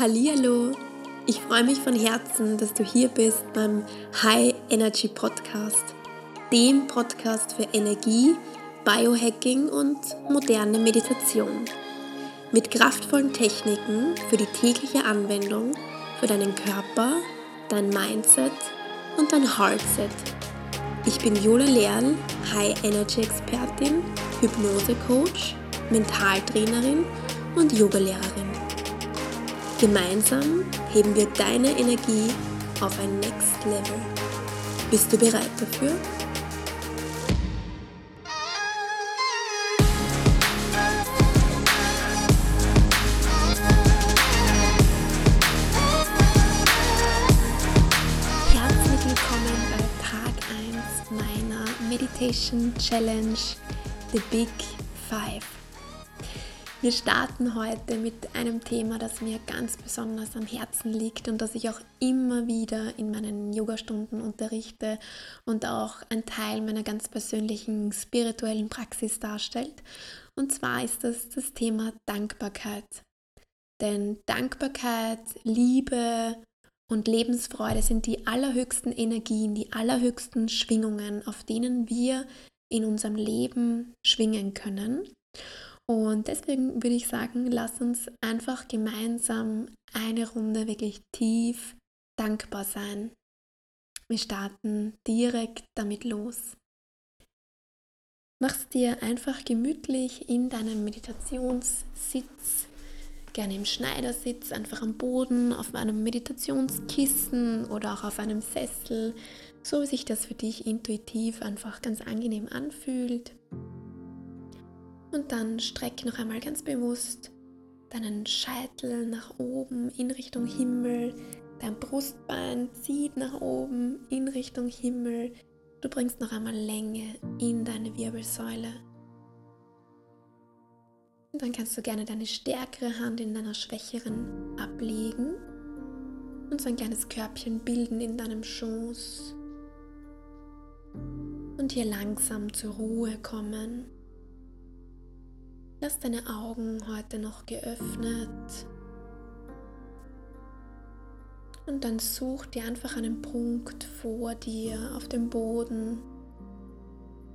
Hallo, ich freue mich von Herzen, dass du hier bist beim High Energy Podcast, dem Podcast für Energie, Biohacking und moderne Meditation. Mit kraftvollen Techniken für die tägliche Anwendung für deinen Körper, dein Mindset und dein Heartset. Ich bin Jola Lerl, High Energy Expertin, Hypnose Coach, Mentaltrainerin und Yogalehrerin. Gemeinsam heben wir deine Energie auf ein Next Level. Bist du bereit dafür? Herzlich willkommen bei Tag 1 meiner Meditation Challenge The Big Five. Wir starten heute mit einem Thema, das mir ganz besonders am Herzen liegt und das ich auch immer wieder in meinen Yogastunden unterrichte und auch ein Teil meiner ganz persönlichen spirituellen Praxis darstellt. Und zwar ist das das Thema Dankbarkeit. Denn Dankbarkeit, Liebe und Lebensfreude sind die allerhöchsten Energien, die allerhöchsten Schwingungen, auf denen wir in unserem Leben schwingen können. Und deswegen würde ich sagen, lass uns einfach gemeinsam eine Runde wirklich tief dankbar sein. Wir starten direkt damit los. Mach's dir einfach gemütlich in deinem Meditationssitz, gerne im Schneidersitz, einfach am Boden, auf einem Meditationskissen oder auch auf einem Sessel, so wie sich das für dich intuitiv einfach ganz angenehm anfühlt. Und dann streck noch einmal ganz bewusst deinen Scheitel nach oben in Richtung Himmel. Dein Brustbein zieht nach oben in Richtung Himmel. Du bringst noch einmal Länge in deine Wirbelsäule. Und dann kannst du gerne deine stärkere Hand in deiner schwächeren ablegen und so ein kleines Körbchen bilden in deinem Schoß. Und hier langsam zur Ruhe kommen. Lass deine Augen heute noch geöffnet. Und dann such dir einfach einen Punkt vor dir auf dem Boden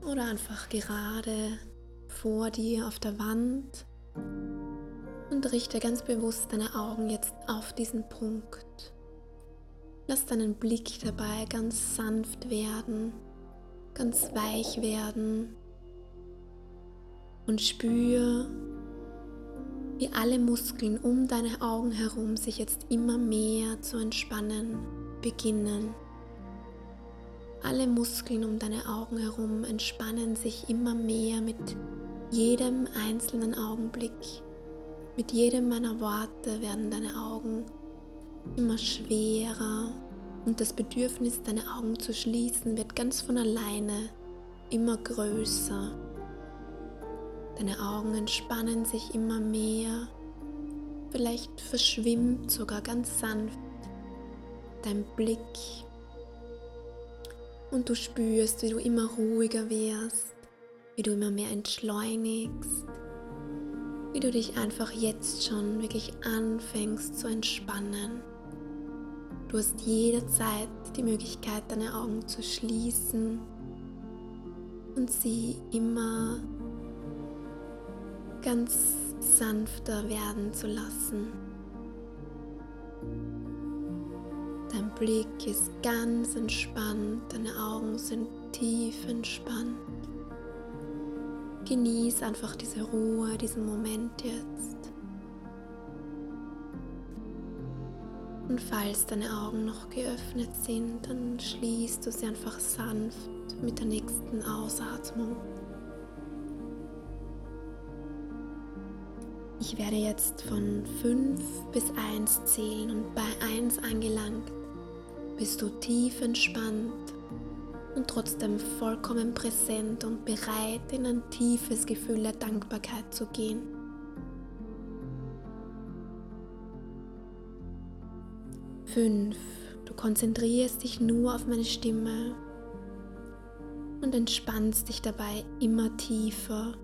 oder einfach gerade vor dir auf der Wand und richte ganz bewusst deine Augen jetzt auf diesen Punkt. Lass deinen Blick dabei ganz sanft werden, ganz weich werden und spür, wie alle Muskeln um deine Augen herum sich jetzt immer mehr zu entspannen beginnen. Alle Muskeln um deine Augen herum entspannen sich immer mehr mit jedem einzelnen Augenblick. Mit jedem meiner Worte werden deine Augen immer schwerer und das Bedürfnis, deine Augen zu schließen, wird ganz von alleine immer größer. Deine Augen entspannen sich immer mehr. Vielleicht verschwimmt sogar ganz sanft dein Blick. Und du spürst, wie du immer ruhiger wirst, wie du immer mehr entschleunigst, wie du dich einfach jetzt schon wirklich anfängst zu entspannen. Du hast jederzeit die Möglichkeit, deine Augen zu schließen und sie immer ganz sanfter werden zu lassen. Dein Blick ist ganz entspannt, deine Augen sind tief entspannt. Genieß einfach diese Ruhe, diesen Moment jetzt. Und falls deine Augen noch geöffnet sind, dann schließt du sie einfach sanft mit der nächsten Ausatmung. Ich werde jetzt von 5 bis 1 zählen und bei 1 angelangt bist du tief entspannt und trotzdem vollkommen präsent und bereit in ein tiefes Gefühl der Dankbarkeit zu gehen. Fünf. Du konzentrierst dich nur auf meine Stimme und entspannst dich dabei immer tiefer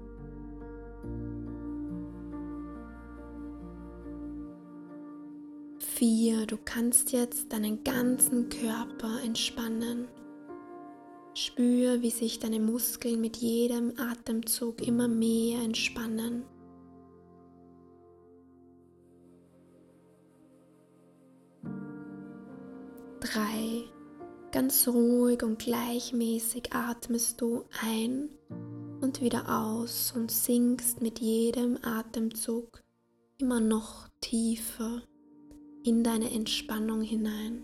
vier. Du kannst jetzt deinen ganzen Körper entspannen. Spür, wie sich deine Muskeln mit jedem Atemzug immer mehr entspannen. Drei. Ganz ruhig und gleichmäßig atmest du ein und wieder aus und sinkst mit jedem Atemzug immer noch tiefer in deine Entspannung hinein.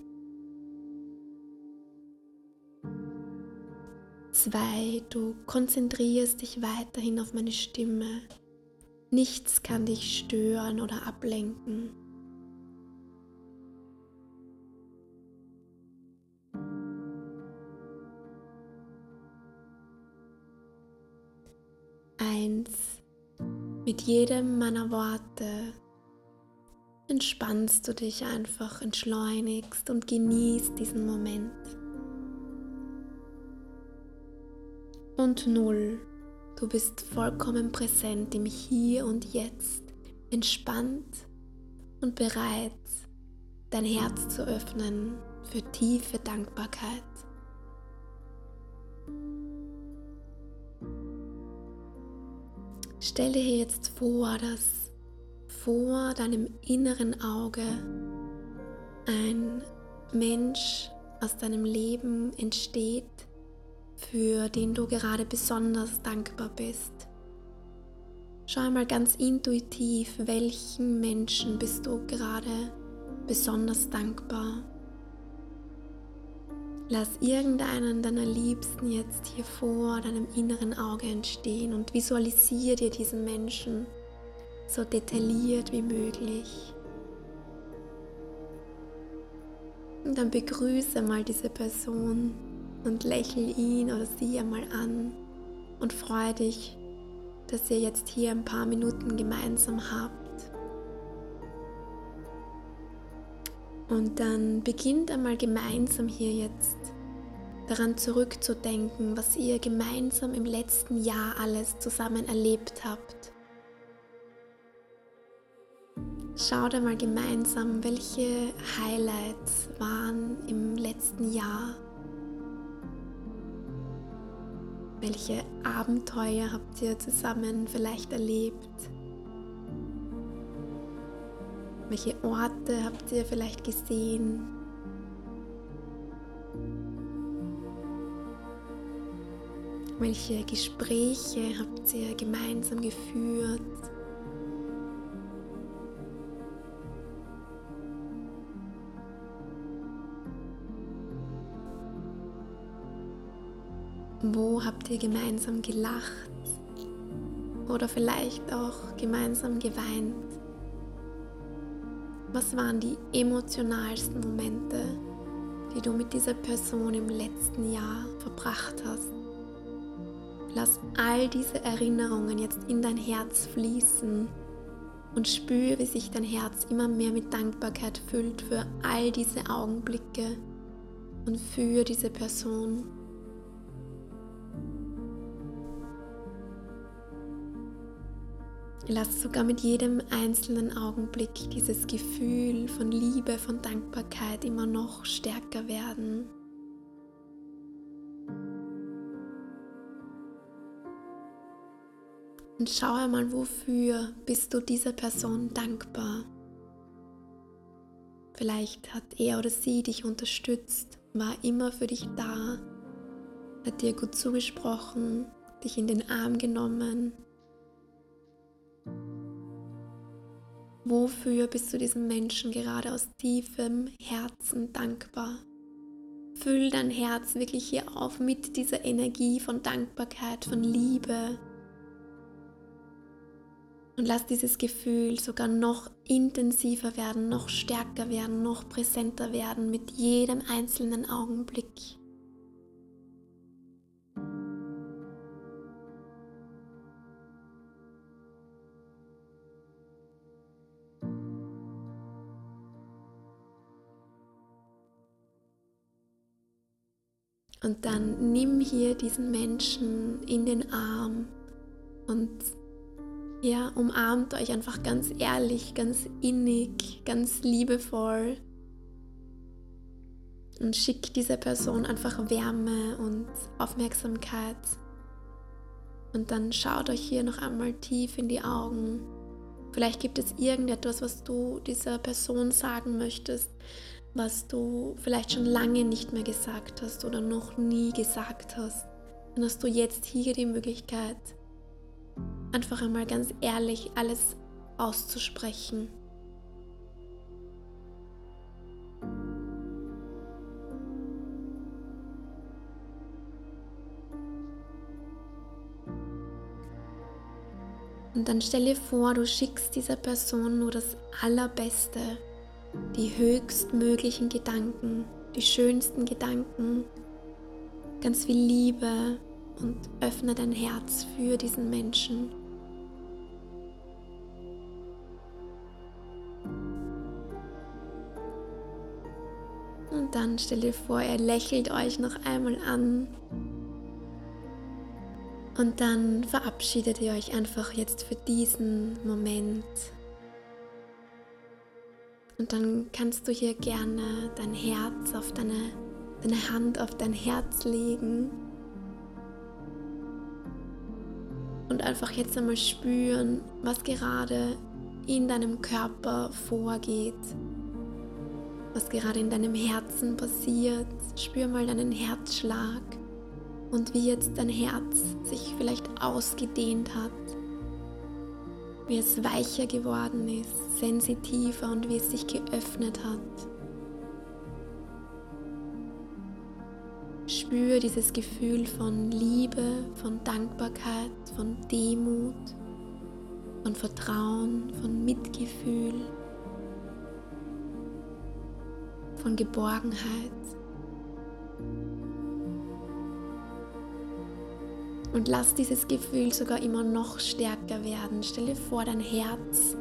2. Du konzentrierst dich weiterhin auf meine Stimme. Nichts kann dich stören oder ablenken. Eins. Mit jedem meiner Worte entspannst du dich einfach, entschleunigst und genießt diesen Moment. und null. Du bist vollkommen präsent im Hier und Jetzt, entspannt und bereit, dein Herz zu öffnen für tiefe Dankbarkeit. Stell dir jetzt vor, dass vor deinem inneren Auge ein Mensch aus deinem Leben entsteht, für den du gerade besonders dankbar bist. Schau einmal ganz intuitiv, welchen Menschen bist du gerade besonders dankbar. Lass irgendeinen deiner Liebsten jetzt hier vor deinem inneren Auge entstehen und visualisiere dir diesen Menschen so detailliert wie möglich. Und dann begrüße mal diese Person und lächel ihn oder sie einmal an und freue dich, dass ihr jetzt hier ein paar Minuten gemeinsam habt. Und dann beginnt einmal gemeinsam hier jetzt daran zurückzudenken, was ihr gemeinsam im letzten Jahr alles zusammen erlebt habt. Schaut einmal gemeinsam, welche Highlights waren im letzten Jahr Welche Abenteuer habt ihr zusammen vielleicht erlebt? Welche Orte habt ihr vielleicht gesehen? Welche Gespräche habt ihr gemeinsam geführt? Wo habt ihr gemeinsam gelacht oder vielleicht auch gemeinsam geweint? Was waren die emotionalsten Momente, die du mit dieser Person im letzten Jahr verbracht hast? Lass all diese Erinnerungen jetzt in dein Herz fließen und spüre, wie sich dein Herz immer mehr mit Dankbarkeit füllt für all diese Augenblicke und für diese Person. Lass sogar mit jedem einzelnen Augenblick dieses Gefühl von Liebe, von Dankbarkeit immer noch stärker werden. Und schau einmal, wofür bist du dieser Person dankbar. Vielleicht hat er oder sie dich unterstützt, war immer für dich da, hat dir gut zugesprochen, dich in den Arm genommen Wofür bist du diesem Menschen gerade aus tiefem Herzen dankbar? Füll dein Herz wirklich hier auf mit dieser Energie von Dankbarkeit, von Liebe. Und lass dieses Gefühl sogar noch intensiver werden, noch stärker werden, noch präsenter werden mit jedem einzelnen Augenblick. Und dann nimm hier diesen Menschen in den Arm und Ja, umarmt euch einfach ganz ehrlich, ganz innig, ganz liebevoll und schickt dieser Person einfach Wärme und Aufmerksamkeit. Und dann schaut euch hier noch einmal tief in die Augen. Vielleicht gibt es irgendetwas, was du dieser Person sagen möchtest, was du vielleicht schon lange nicht mehr gesagt hast oder noch nie gesagt hast. Dann hast du jetzt hier die Möglichkeit, einfach einmal ganz ehrlich alles auszusprechen. Und dann stell dir vor, du schickst dieser Person nur das Allerbeste, die höchstmöglichen Gedanken, die schönsten Gedanken, ganz viel Liebe und öffne dein Herz für diesen Menschen. Und dann stell dir vor, er lächelt euch noch einmal an und dann verabschiedet ihr euch einfach jetzt für diesen Moment. Und dann kannst du hier gerne dein Herz auf deine, deine Hand auf dein Herz legen. Und einfach jetzt einmal spüren, was gerade in deinem Körper vorgeht. Was gerade in deinem Herzen passiert. Spür mal deinen Herzschlag und wie jetzt dein Herz sich vielleicht ausgedehnt hat, wie es weicher geworden ist, sensitiver und wie es sich geöffnet hat. Spür dieses Gefühl von Liebe, von Dankbarkeit, von Demut, von Vertrauen, von Mitgefühl, von Geborgenheit. Und lass dieses Gefühl sogar immer noch stärker werden. Stell dir vor, dein Herz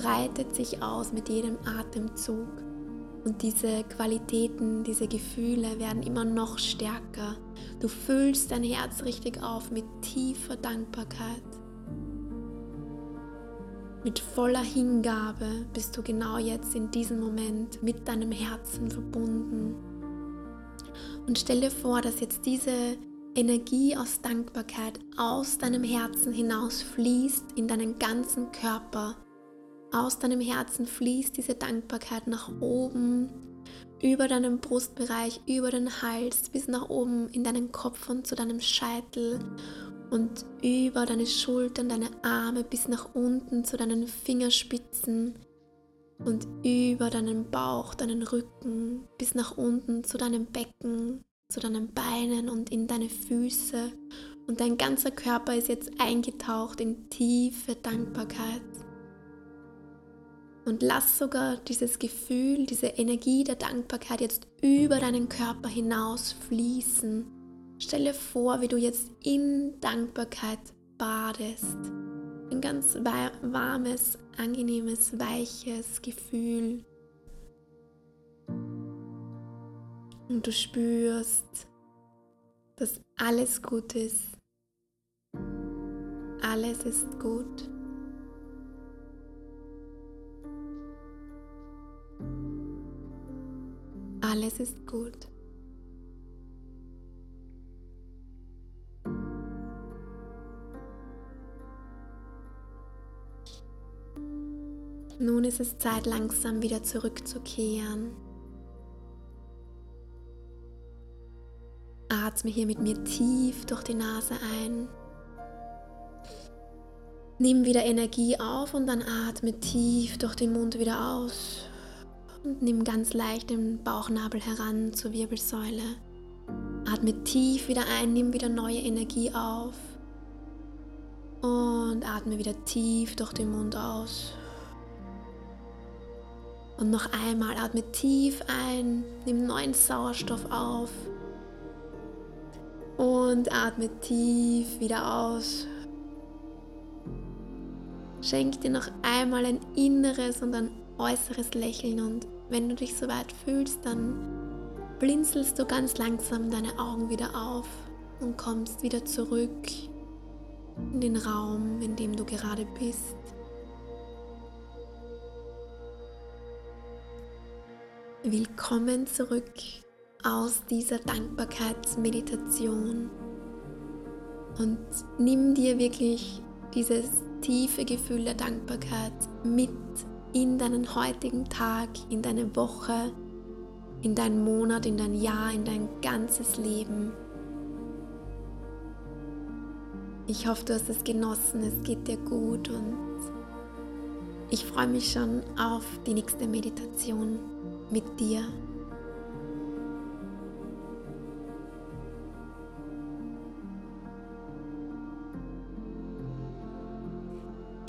breitet sich aus mit jedem Atemzug. Und diese Qualitäten, diese Gefühle werden immer noch stärker. Du füllst dein Herz richtig auf mit tiefer Dankbarkeit. Mit voller Hingabe bist du genau jetzt in diesem Moment mit deinem Herzen verbunden. Und stell dir vor, dass jetzt diese Energie aus Dankbarkeit aus deinem Herzen hinaus fließt in deinen ganzen Körper. Aus deinem Herzen fließt diese Dankbarkeit nach oben, über deinen Brustbereich, über den Hals, bis nach oben in deinen Kopf und zu deinem Scheitel und über deine Schultern, deine Arme bis nach unten zu deinen Fingerspitzen und über deinen Bauch, deinen Rücken bis nach unten zu deinem Becken, zu deinen Beinen und in deine Füße. Und dein ganzer Körper ist jetzt eingetaucht in tiefe Dankbarkeit. Und lass sogar dieses Gefühl, diese Energie der Dankbarkeit jetzt über deinen Körper hinaus fließen. Stelle vor, wie du jetzt in Dankbarkeit badest. Ein ganz warmes, angenehmes, weiches Gefühl. Und du spürst, dass alles gut ist. Alles ist gut. Alles ist gut. Nun ist es Zeit, langsam wieder zurückzukehren Atme hier mit mir tief durch die Nase ein. Nimm wieder Energie auf und dann atme tief durch den Mund wieder aus. Und nimm ganz leicht den Bauchnabel heran zur Wirbelsäule. Atme tief wieder ein, nimm wieder neue Energie auf. Und atme wieder tief durch den Mund aus. Und noch einmal atme tief ein, nimm neuen Sauerstoff auf. Und atme tief wieder aus. Schenk dir noch einmal ein inneres und ein äußeres Lächeln und wenn du dich soweit fühlst, dann blinzelst du ganz langsam deine Augen wieder auf und kommst wieder zurück in den Raum, in dem du gerade bist. Willkommen zurück aus dieser Dankbarkeitsmeditation und nimm dir wirklich dieses tiefe Gefühl der Dankbarkeit mit in deinen heutigen Tag, in deine Woche, in deinen Monat, in dein Jahr, in dein ganzes Leben. Ich hoffe, du hast es genossen, es geht dir gut und ich freue mich schon auf die nächste Meditation mit dir.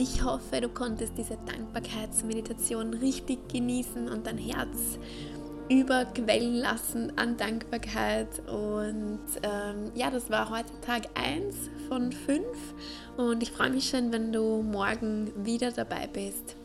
Ich hoffe, du konntest diese Dankbarkeitsmeditation richtig genießen und dein Herz überquellen lassen an Dankbarkeit. Und ähm, ja, das war heute Tag 1 von 5 und ich freue mich schon, wenn du morgen wieder dabei bist.